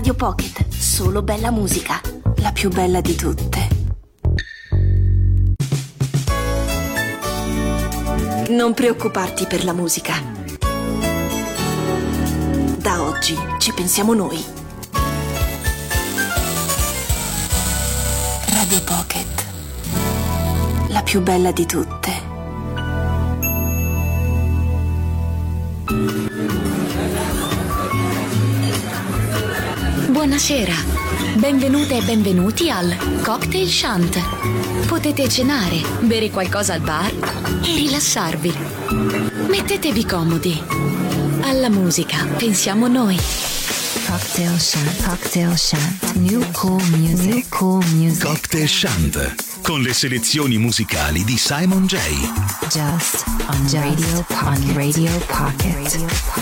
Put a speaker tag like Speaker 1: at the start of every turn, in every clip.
Speaker 1: Radio Pocket, solo bella musica, la più bella di tutte. Non preoccuparti per la musica. Da oggi ci pensiamo noi. Radio Pocket, la più bella di tutte.
Speaker 2: Buonasera, benvenute e benvenuti al Cocktail Shant. Potete cenare, bere qualcosa al bar e rilassarvi. Mettetevi comodi. Alla musica pensiamo noi.
Speaker 3: Cocktail Shant, Cocktail Shant, New Cool Music, New Cool Music.
Speaker 4: Cocktail Shant con le selezioni musicali di Simon J.
Speaker 3: Just on Radio Pocket. On Radio Pocket. Radio Pocket.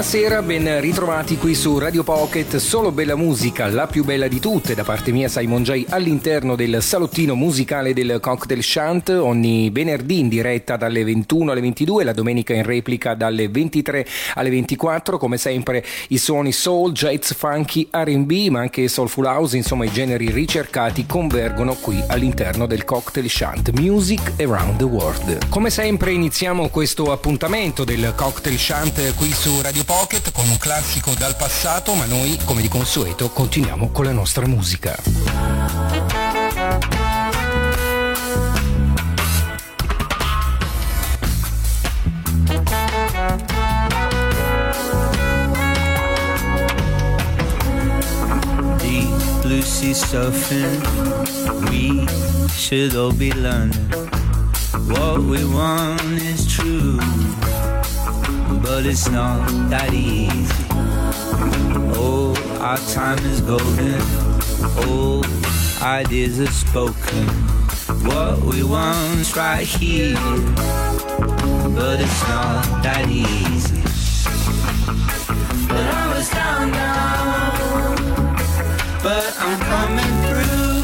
Speaker 5: Buonasera, ben ritrovati qui su Radio Pocket, solo bella musica, la più bella di tutte, da parte mia Simon J all'interno del salottino musicale del Cocktail Shant, ogni venerdì in diretta dalle 21 alle 22, la domenica in replica dalle 23 alle 24, come sempre i suoni soul, jazz, funky, R&B, ma anche soulful house, insomma i generi ricercati convergono qui all'interno del Cocktail Shant, Music Around the World. Come sempre iniziamo questo appuntamento del Cocktail Shant qui su Radio Radio Pocket con un classico dal passato, ma noi, come di consueto, continuiamo con la nostra musica.
Speaker 6: surfing, we should all be learning. What we want is true. But it's not that easy. Oh, our time is golden. All ideas are spoken. What we want's right here, but it's not that easy. But I was down now, but I'm coming through.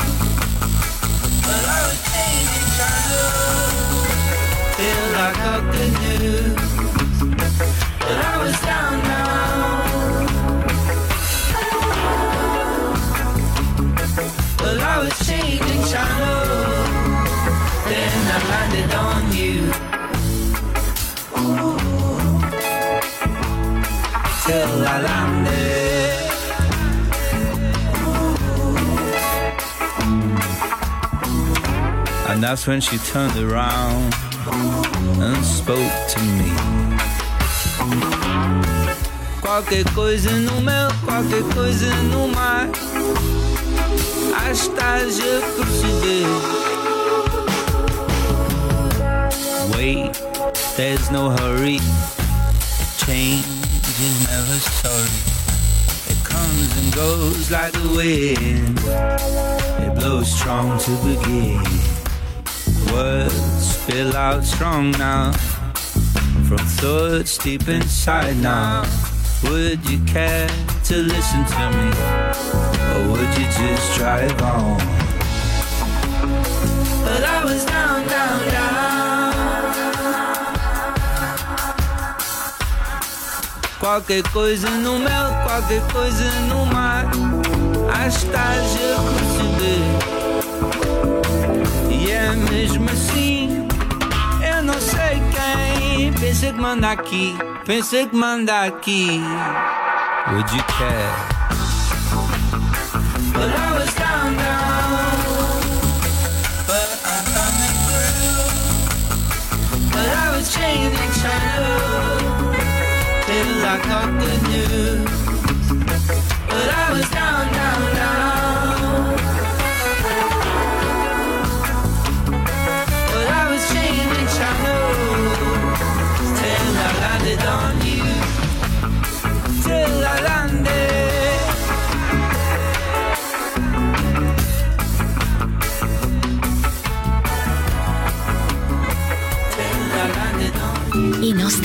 Speaker 6: But I was changing, trying to feel like I could do. Changing channels. Then I landed on you. Ooh. Till I landed. And that's when she turned around and spoke to me. Qualquer coisa no meu, qualquer coisa no mar. Que estás. Wait, there's no hurry. Change is never sorry. It comes and goes like the wind. It blows strong to begin. Words spill out strong now from thoughts deep inside now. Would you care to listen to me? Or would you just drive on? But I was down, down, down. Qualquer coisa no mel, qualquer coisa no mar. Que estás a. E é mesmo assim, eu não sei quem pensa que manda aqui. Pensa que manda aqui. Would you care? But I was down, down. But I'm coming through. But I was changing channels. Till I caught the news.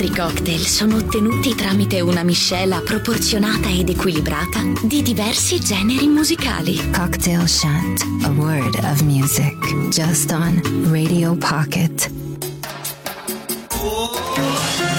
Speaker 2: Nostri cocktail sono ottenuti tramite una miscela proporzionata ed equilibrata di diversi generi musicali.
Speaker 7: Cocktail Shant, a word of music. Just on Radio Pocket.
Speaker 8: Mrs.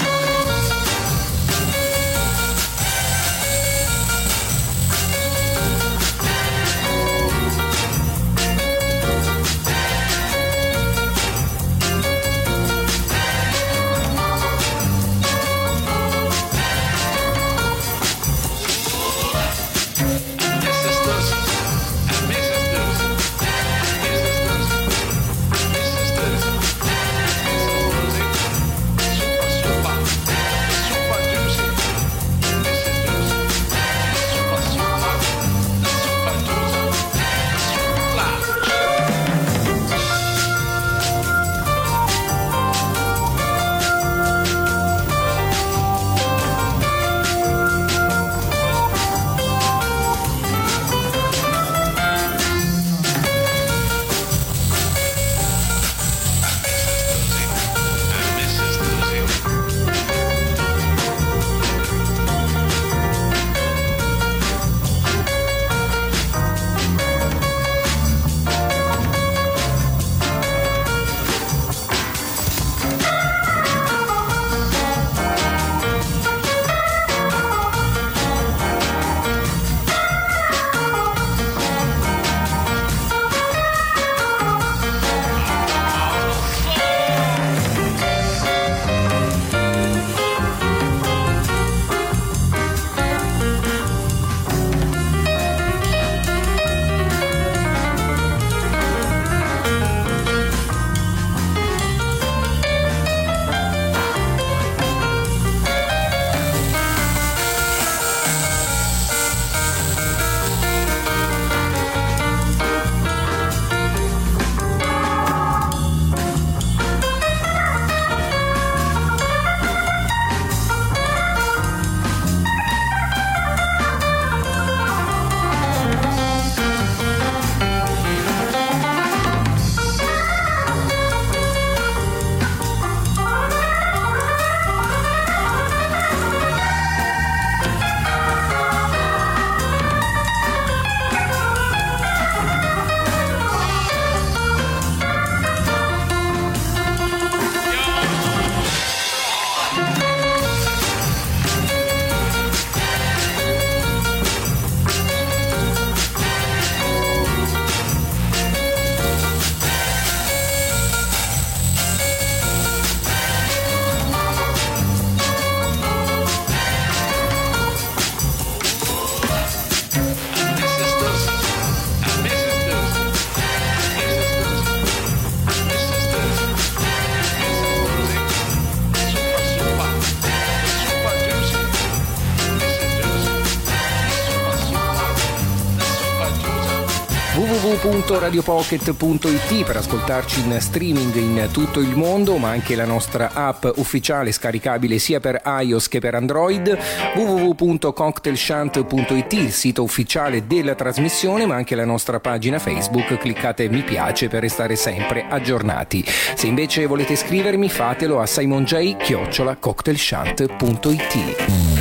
Speaker 5: www.radiopocket.it per ascoltarci in streaming in tutto il mondo, ma anche la nostra app ufficiale scaricabile sia per iOS che per Android, www.cocktailshant.it, il sito ufficiale della trasmissione, ma anche la nostra pagina Facebook, cliccate mi piace per restare sempre aggiornati. Se invece volete scrivermi fatelo a simonj-cocktailshant.it.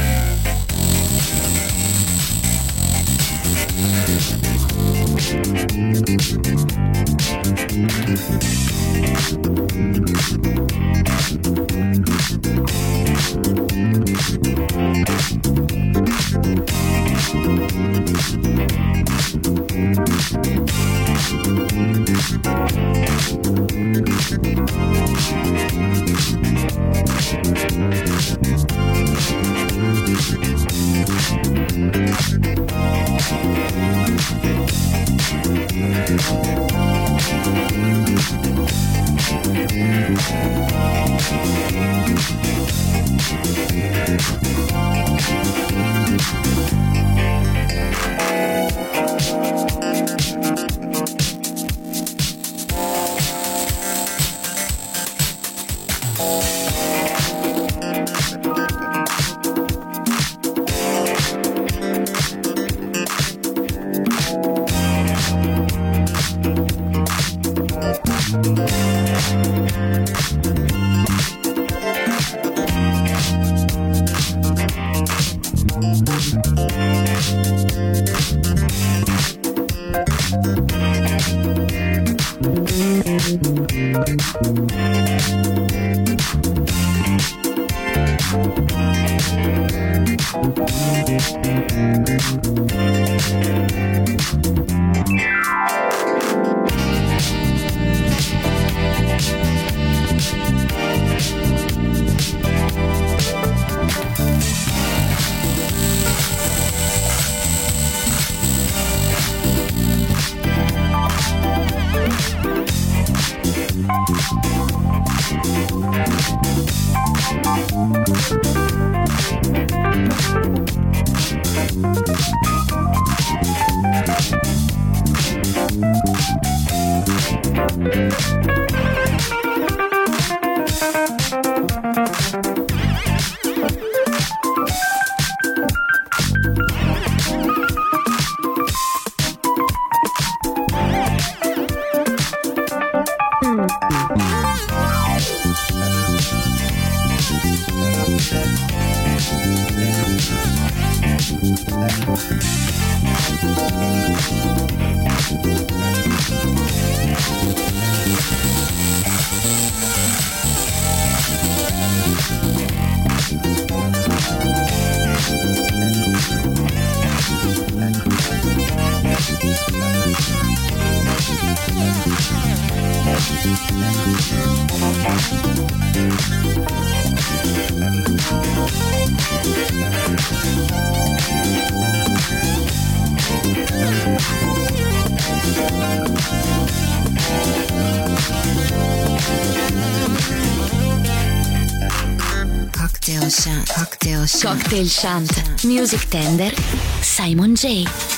Speaker 7: Cocktail
Speaker 2: Il Enchant, Music Tender, Simon
Speaker 9: Jay.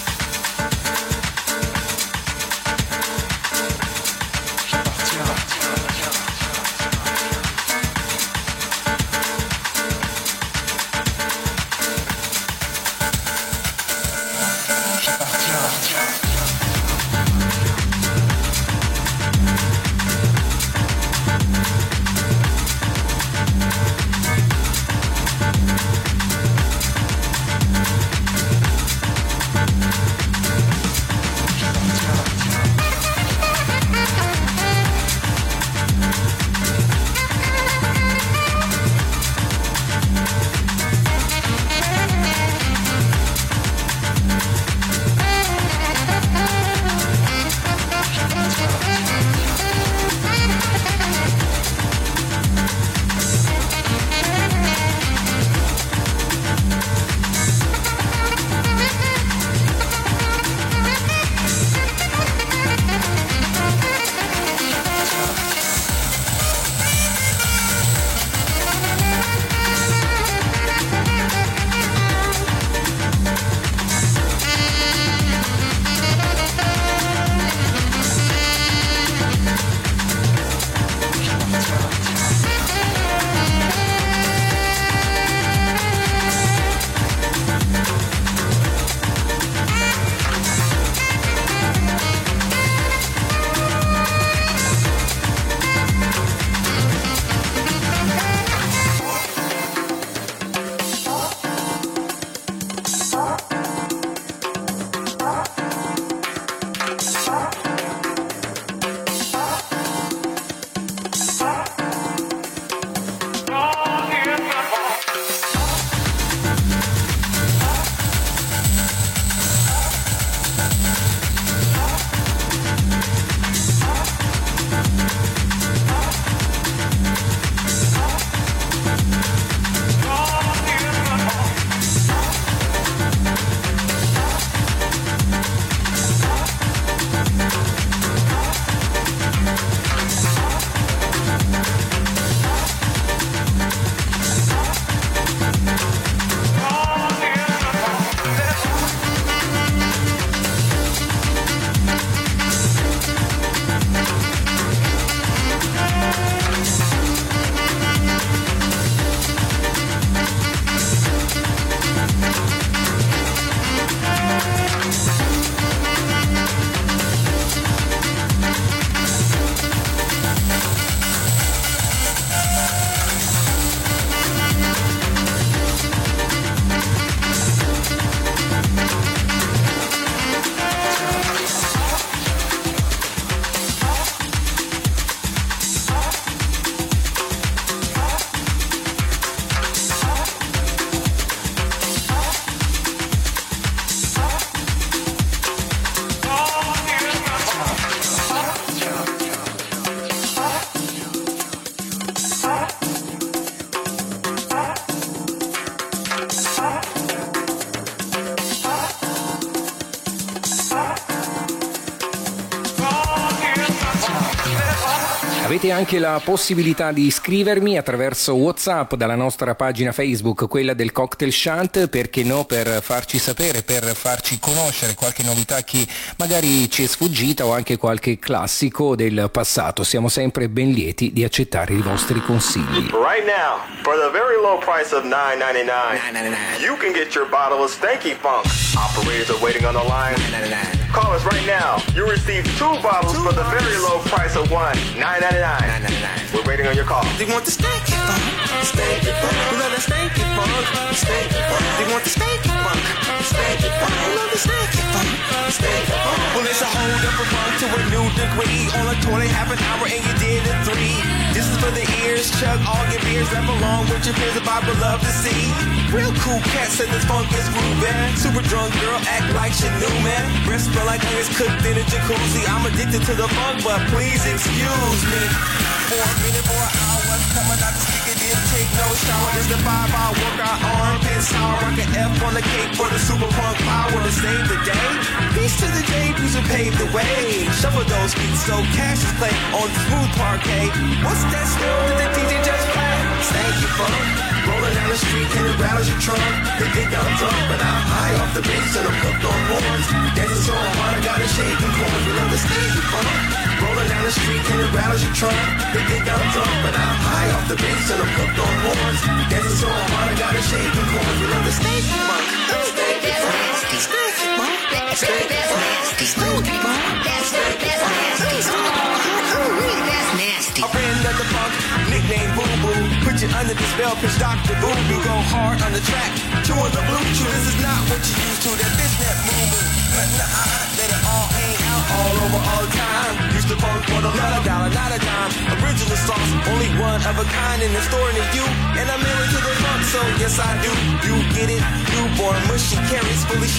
Speaker 10: Avete anche la possibilità di iscrivermi attraverso WhatsApp dalla nostra pagina Facebook, quella del Cocktail Shant, perché no, per farci sapere, per farci conoscere qualche novità che magari ci è sfuggita o anche qualche classico del passato. Siamo sempre ben lieti di accettare i vostri consigli.
Speaker 11: Right now, for the very low price of $9.99, you can get your bottle of Stanky Funk. Operators are waiting on the line. Call us right now. You receive two bottles for the very low price of one. $9.99. We're waiting on your call.
Speaker 12: They want the stanky funk, stanky funk. You love the stanky funk, stanky funk. They want the stanky funk, stanky funk. You love the stanky funk, stanky funk. Well, it's a whole different funk to a new degree. On a 20, half an hour, and you did it three. This is for the ears. Chug all your beers. Rap along with your peers. The Bible love to see. Real cool cat said this funk is groovy. Super drunk girl act like she knew, man. Breast smell like onions cooked in a jacuzzi. I'm addicted to the funk, but please excuse me. For a minute or an hour, coming out the speaker, didn't take no shower. It's the five hour workout, armpit sour. Rock an F on the cake for the super punk power to save the day. Peace to the JPs who paved the way. Shuffle those feet so cash is play on smooth parquet. What's that smell that the DJ just played? Thank you, funk. Rolling down the street and it rattles your trunk. They think I'm drunk, but I'm high off the bass and I'm hooked on horns. Dancing so hard, I gotta shake the corn. You love the funk. Rolling down the street and it rattles your trunk. They think I'm drunk, but I'm high off the bass and I'm hooked on horns. Dancing so hard, I gotta shake the corn. You love the funk. Stage, funk. Stage, funk. Stage, funk. Stage, funk. A friend of the funk, nickname Boo Boo. Put you under the spell, pitch Dr. Boo Boo. Go hard on the track, chewing the blue chew. This is not what you used to. That this, that moo moo. All over all the time. Used to funk for the lot of dollar, not a dime. Original sauce, only one of a kind in the store near you. And I'm married to the funk, so yes I do. You get it, newborn mushy carries fully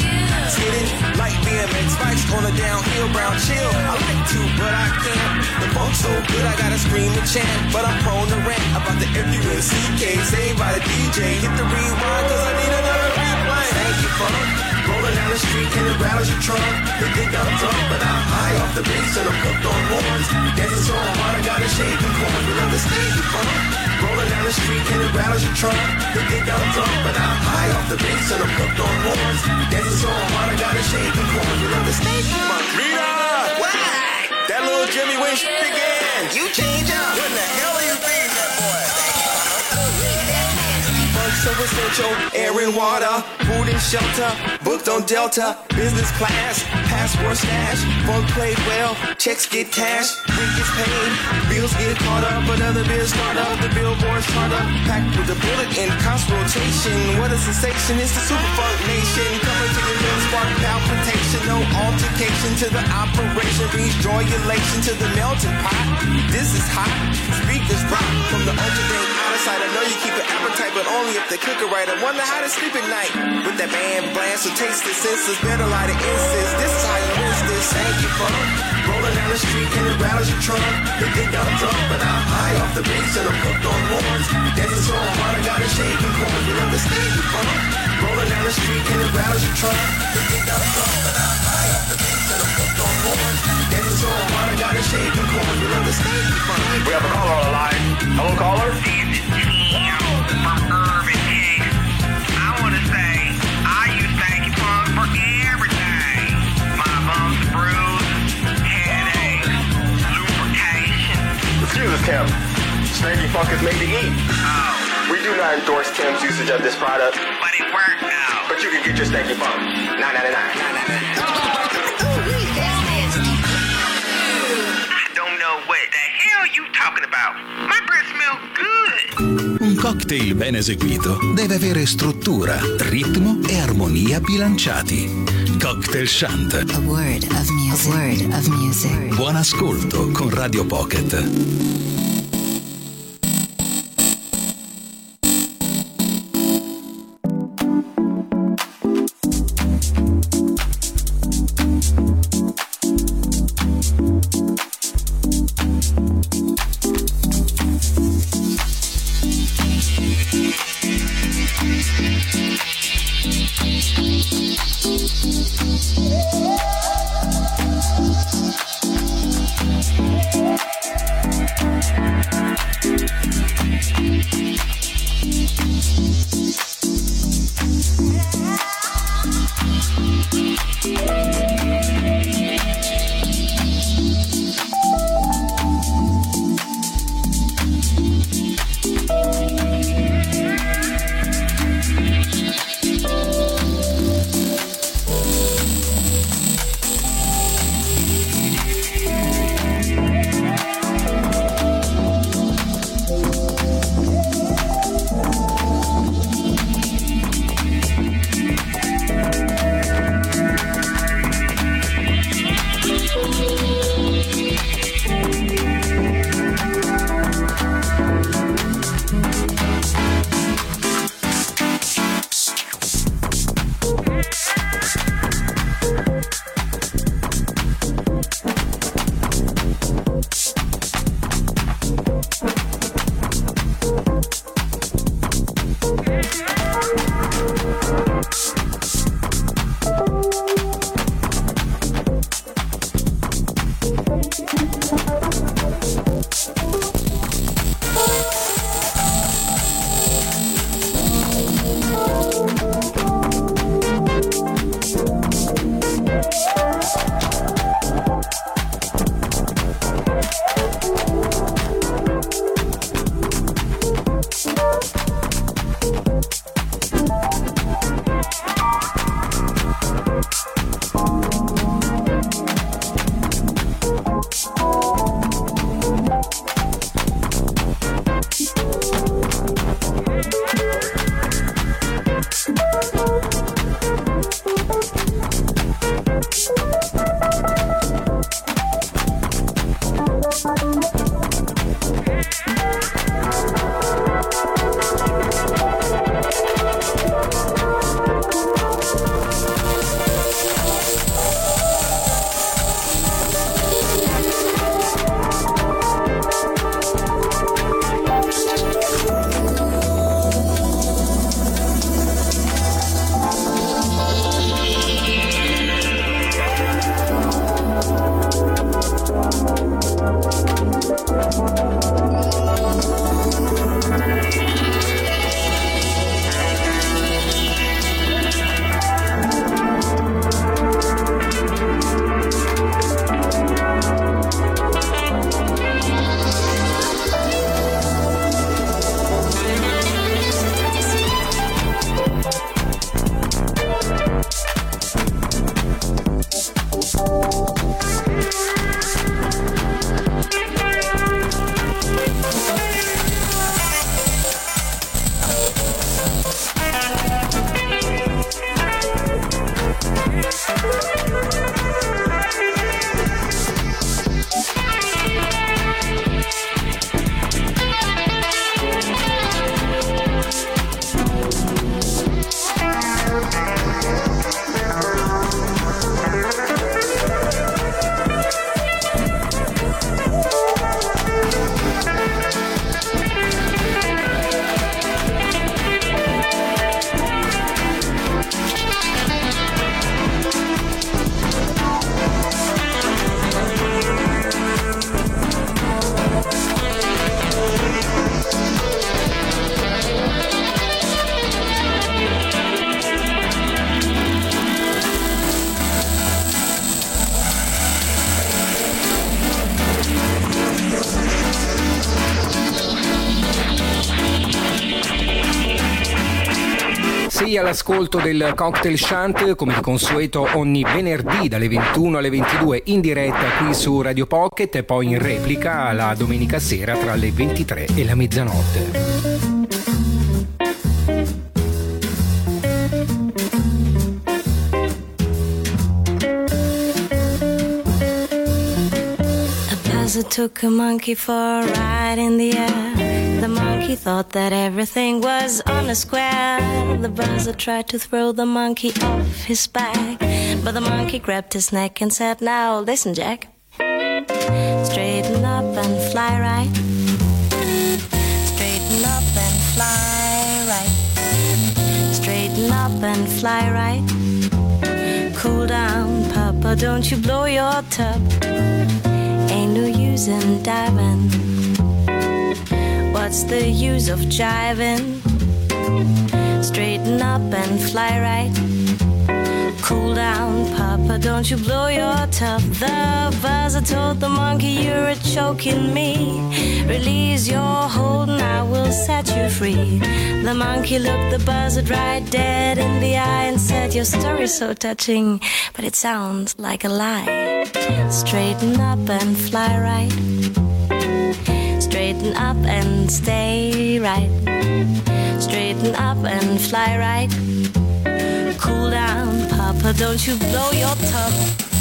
Speaker 12: Get it, like BMX bikes on a downhill brown chill. I like to, but I can't. The funk's so good, I gotta scream and chant. But I'm prone to rant about the F-U-N-C-K. Saved by the DJ. Hit the rewind, cause I need another replay. Thank you, funk. Rolling down the street and it rattles your trunk. They think I'm drunk, but I'm high off the bass and I'm hooked on horns. Dancing so hard, I gotta shake the corn. You love the funk. Rolling down the street and it rattles your trunk. They think I'm drunk, but I'm high off the bass and I'm hooked on horns. Dancing so hard, I gotta shake the corn. You love the funk. Rita! What? That little Jimmy when shit began. You change up. What the hell are you so essential. Air and water, food and shelter. Booked on Delta, business class, passport stash. Funk played well, checks get cash. Rent gets paid, bills get caught up. Another bill start up, the billboards start up. Packed with a bullet in constant rotation. What a sensation, it's the Super Funk Nation. Coming to the lips, spark palpitation. No altercation to the operation. Brings joy elation to the melting pot. This is hot. speakers rock from the of sight. I know you keep an appetite, but only if they cook it right. I wonder how to sleep at night with that band blast. So taste the senses, better light of incense. This is how you miss this. Thank you for rolling down the street and it rattles your trunk. They think I'm drunk, but I'm high off the bass and I'm hooked on horns. Dancing so hard, I got a shaking corn. You understand you fun? Rolling down the street and it rattles your trunk. They think I'm drunk, hooked on horns. Dancing so hard, I got a shaking corn. You understand you fun?
Speaker 11: We have a caller on the line. Hello, caller?
Speaker 13: from Urban Hicks. I want to say I use Stanky Punk for everything. My bumps, bruises, headaches, lubrication.
Speaker 11: Excuse us, Tim. Stanky Funk is made to eat.
Speaker 13: Oh,
Speaker 11: We do not endorse Tim's usage of this product,
Speaker 13: but it worked
Speaker 11: but you can get your Stanky Funk. 999.
Speaker 4: Un cocktail ben eseguito deve avere struttura, ritmo e armonia bilanciati. Cocktail Shant.
Speaker 3: A word of music. A word of music.
Speaker 4: Buon ascolto con Radio Pocket.
Speaker 5: All'ascolto del Cocktail Shant, come di consueto ogni venerdì dalle 21 alle 22 in diretta qui su Radio Pocket e poi in replica la domenica sera tra le 23 e la mezzanotte.
Speaker 14: Buzzer took a monkey for a ride in the air. The monkey thought that everything was on a square. The buzzer tried to throw the monkey off his back. But the monkey grabbed his neck and said, Now listen, Jack. Straighten up and fly right. Straighten up and fly right. Straighten up and fly right. Cool down, Papa, don't you blow your tub. Ain't no use in diving. What's the use of jiving? Straighten up and fly right. Cool down, Papa, don't you blow your top. The buzzer told the monkey you're a choking me. Release your hold and I will set you free. The monkey looked the buzzard right dead in the eye and said, Your story's so touching, but it sounds like a lie. Straighten up and fly right. Straighten up and stay right. Straighten up and fly right. Cool down, Papa, don't you blow your top.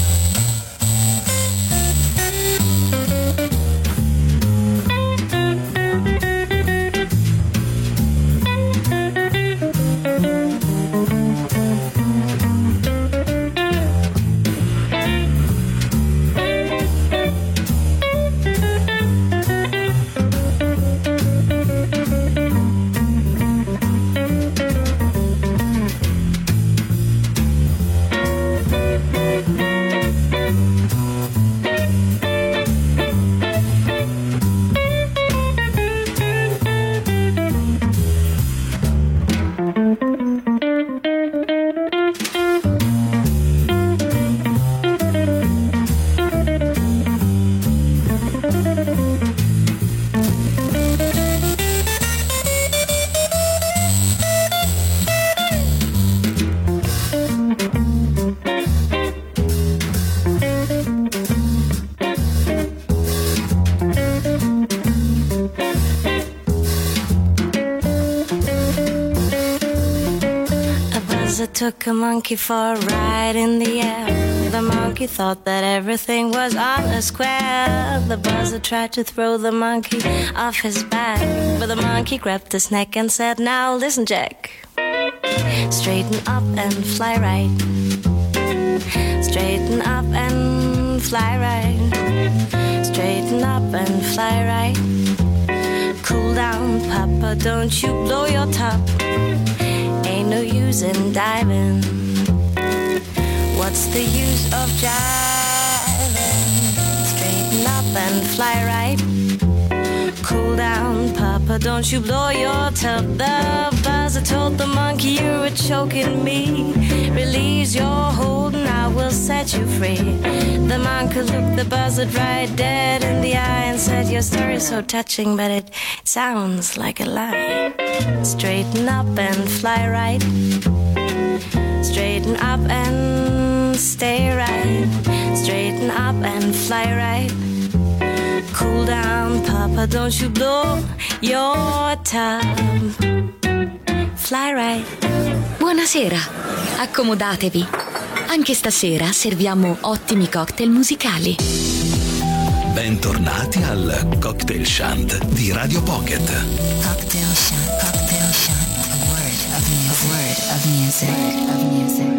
Speaker 14: A monkey for a ride in the air. The monkey thought that everything was on a square. The buzzer tried to throw the monkey off his back. But the monkey grabbed his neck and said, Now listen, Jack. Straighten up and fly right. Straighten up and fly right. Straighten up and fly right. Cool down, Papa, don't you blow your top. Ain't no use in diving. What's the use of jiving? Straighten up and fly right. Cool down, Papa, don't you blow your top. The buzzer told the monkey you were choking me. Release your hold and I will set you free. The monkey looked the buzzard right dead in the eye and said, Your story's so touching, but it sounds like a lie. Straighten up and fly right. Straighten up and stay right. Straighten up and fly right. Cool down, Papa, don't you blow your top. Fly right.
Speaker 2: Buonasera, accomodatevi. Anche stasera serviamo ottimi cocktail musicali.
Speaker 4: Bentornati al Cocktail Shant di Radio Pocket.
Speaker 15: Cocktail shot, cocktail shot. A word of music. A word of music. Of music.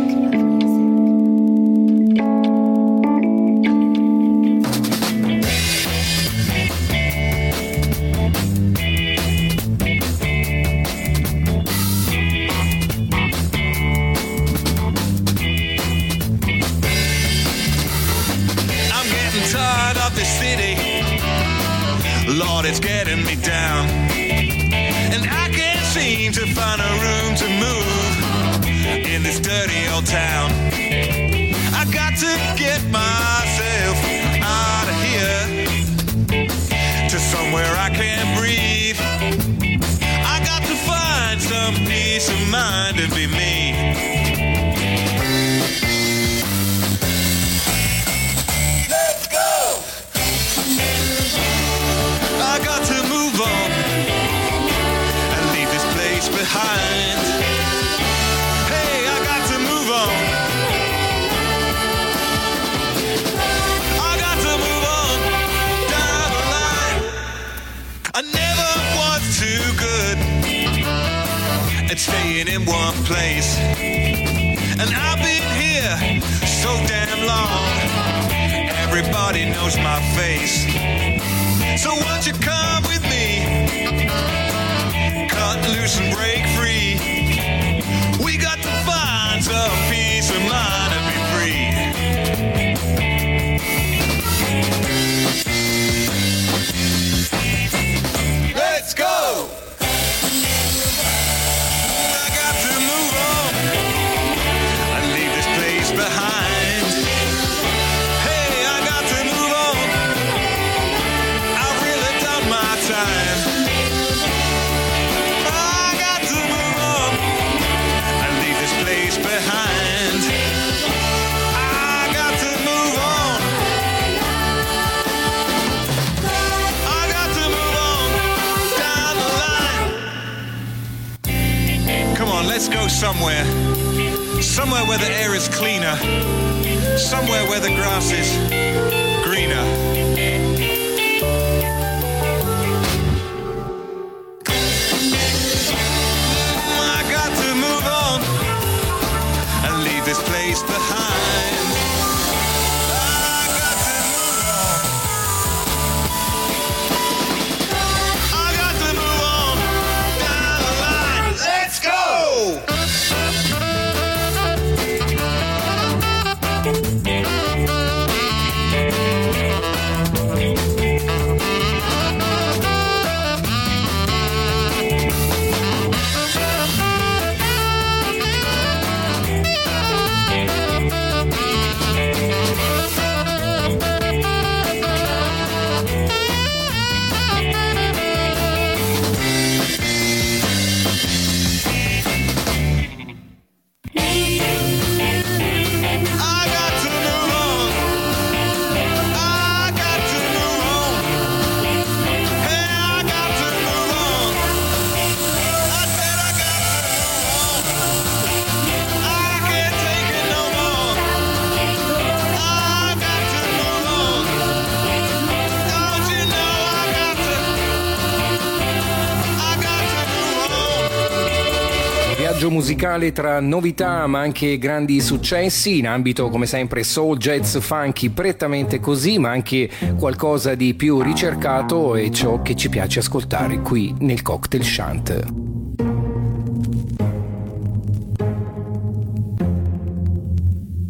Speaker 5: Musicale tra novità ma anche grandi successi in ambito come sempre soul, jazz, funky, prettamente così, ma anche qualcosa di più ricercato e ciò che ci piace ascoltare qui nel cocktail shant.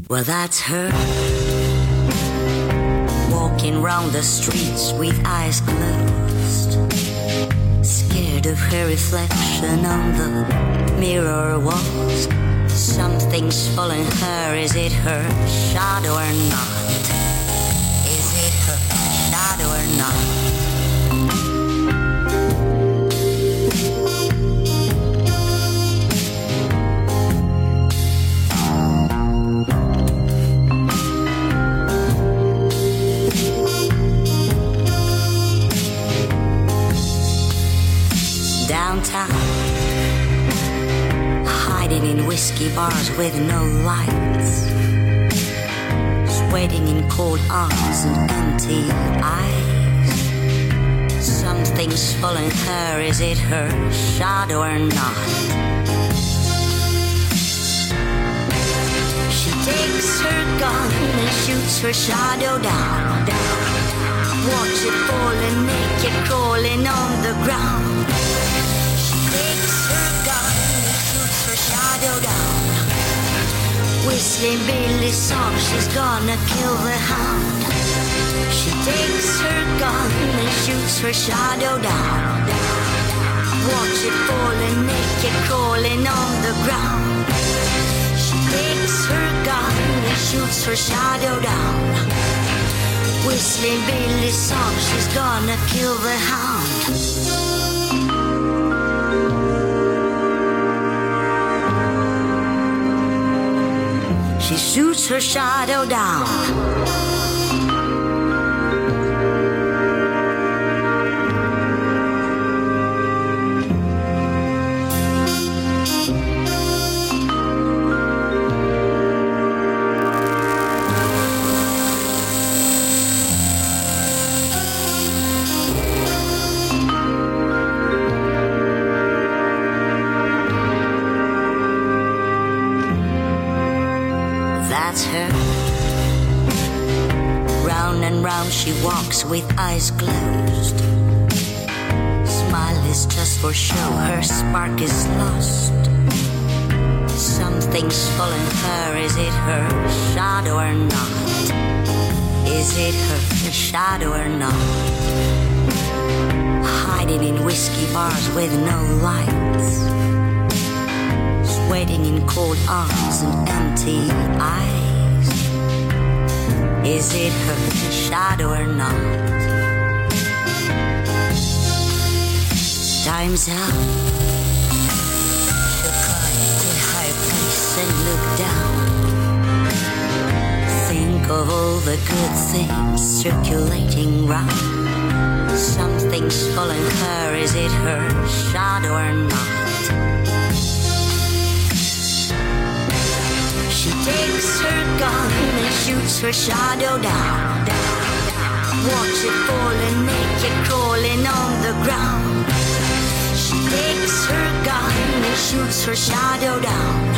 Speaker 16: Well, that's her. Walking round the streets with eyes closed. Of her reflection on the mirror walls. Something's following her. Is it her shadow or not? Is it her shadow or not? Whiskey bars with no lights, sweating in cold arms and empty eyes. Something's following her. Is it her shadow or not? She takes her gun and shoots her shadow down. Watch it falling naked, crawling on the ground. Whistling Billy's song, she's gonna kill the hound. She takes her gun and shoots her shadow down. Watch it falling naked, crawling on the ground. She takes her gun and shoots her shadow down. Whistling Billy's song, she's gonna kill the hound. She shoots her shadow down. With eyes closed. Smile is just for show, her spark is lost. Something's fallen her, is it her shadow or not? Is it her shadow or not? Hiding in whiskey bars with no lights. Sweating in cold arms and empty eyes. Is it her shadow or not? Time's out. She'll climb to a higher place and look down. Think of all the good things circulating round. Something's following her, is it her shadow or not? She takes her gun and shoots her shadow down. Watch it falling naked, crawling on the ground. She takes her gun and shoots her shadow down.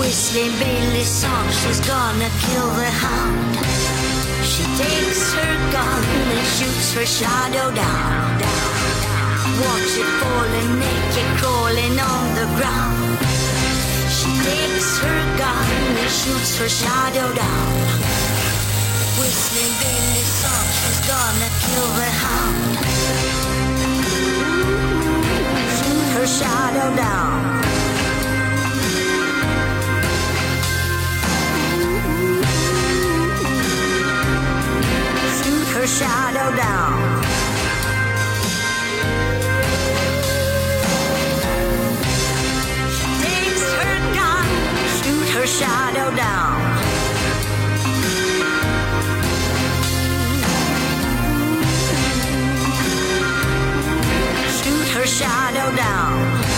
Speaker 16: Whistling Bailey's song, she's gonna kill the hound. She takes her gun and shoots her shadow down. Watch it falling naked, crawling on the ground. Her gun and shoots her shadow down. Whistling Bailey's song, she's gonna kill the hound. Shoot her shadow down. Shoot her shadow down. Her shadow down. Shoot her shadow down.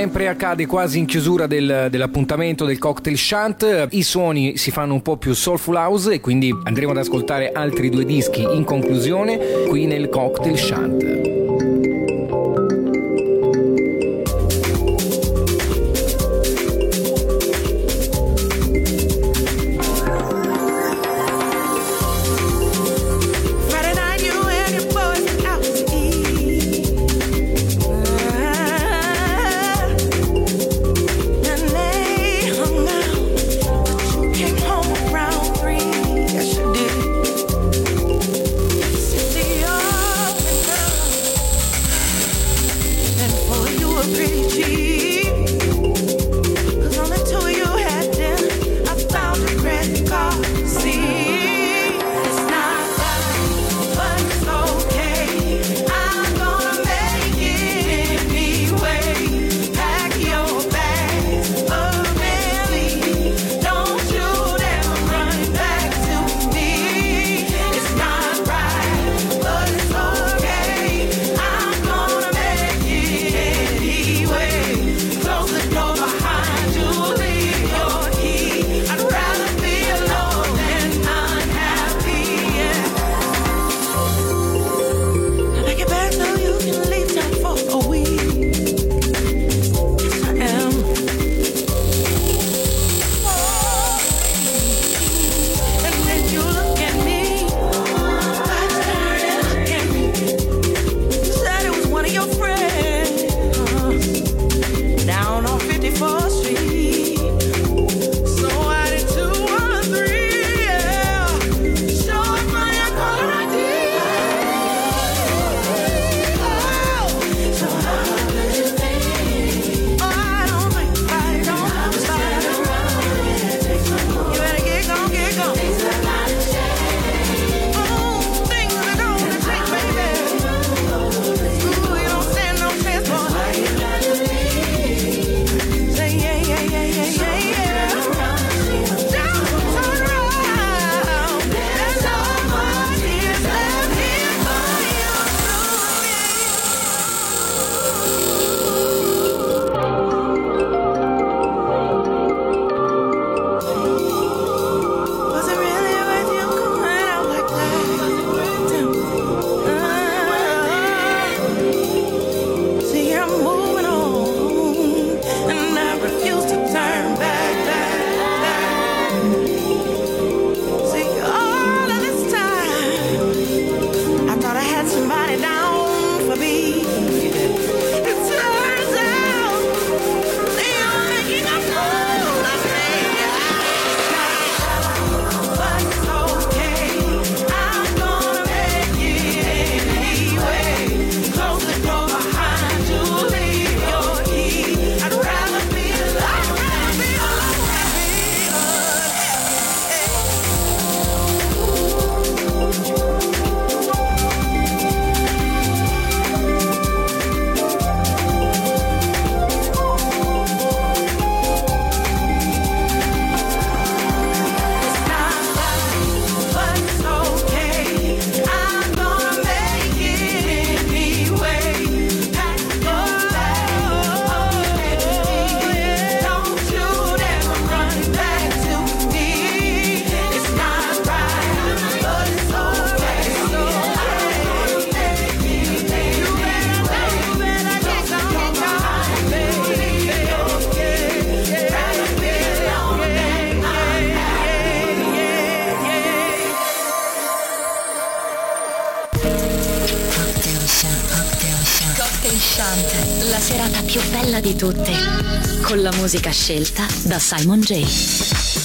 Speaker 10: Sempre accade quasi in chiusura del, dell'appuntamento del cocktail shunt, i suoni si fanno un po' più soulful house e quindi andremo ad ascoltare altri due dischi in conclusione qui nel cocktail shunt.
Speaker 2: Musica scelta da Simon J.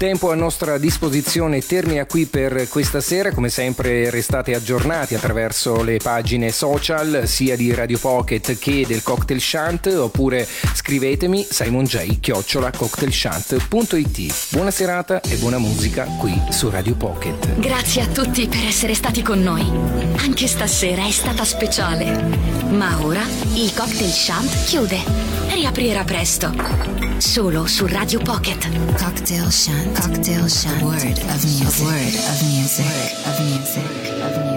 Speaker 5: Tempo a nostra disposizione termina qui per questa sera. Come sempre restate aggiornati attraverso le pagine social sia di Radio Pocket che del Cocktail Shant oppure scrivetemi simonj-cocktailshant.it. Buona serata e buona musica qui su Radio Pocket.
Speaker 2: Grazie a tutti per essere stati con noi. Anche stasera è stata speciale. Ma ora il Cocktail Shant chiude. Riaprirà presto solo su Radio Pocket.
Speaker 7: Cocktail Shant. Cocktail Shant. Word of music. Word of music. Word of music. Of music.